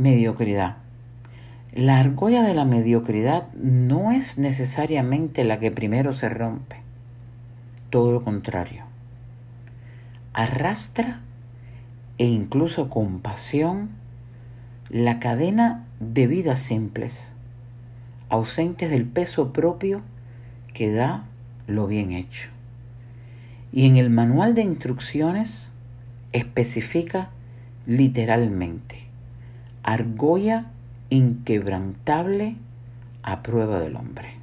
Mediocridad. La argolla de la mediocridad no es necesariamente la que primero se rompe, todo lo contrario. Arrastra e incluso con pasión la cadena de vidas simples, ausentes del peso propio que da lo bien hecho. Y en el manual de instrucciones especifica literalmente argolla inquebrantable a prueba del hombre.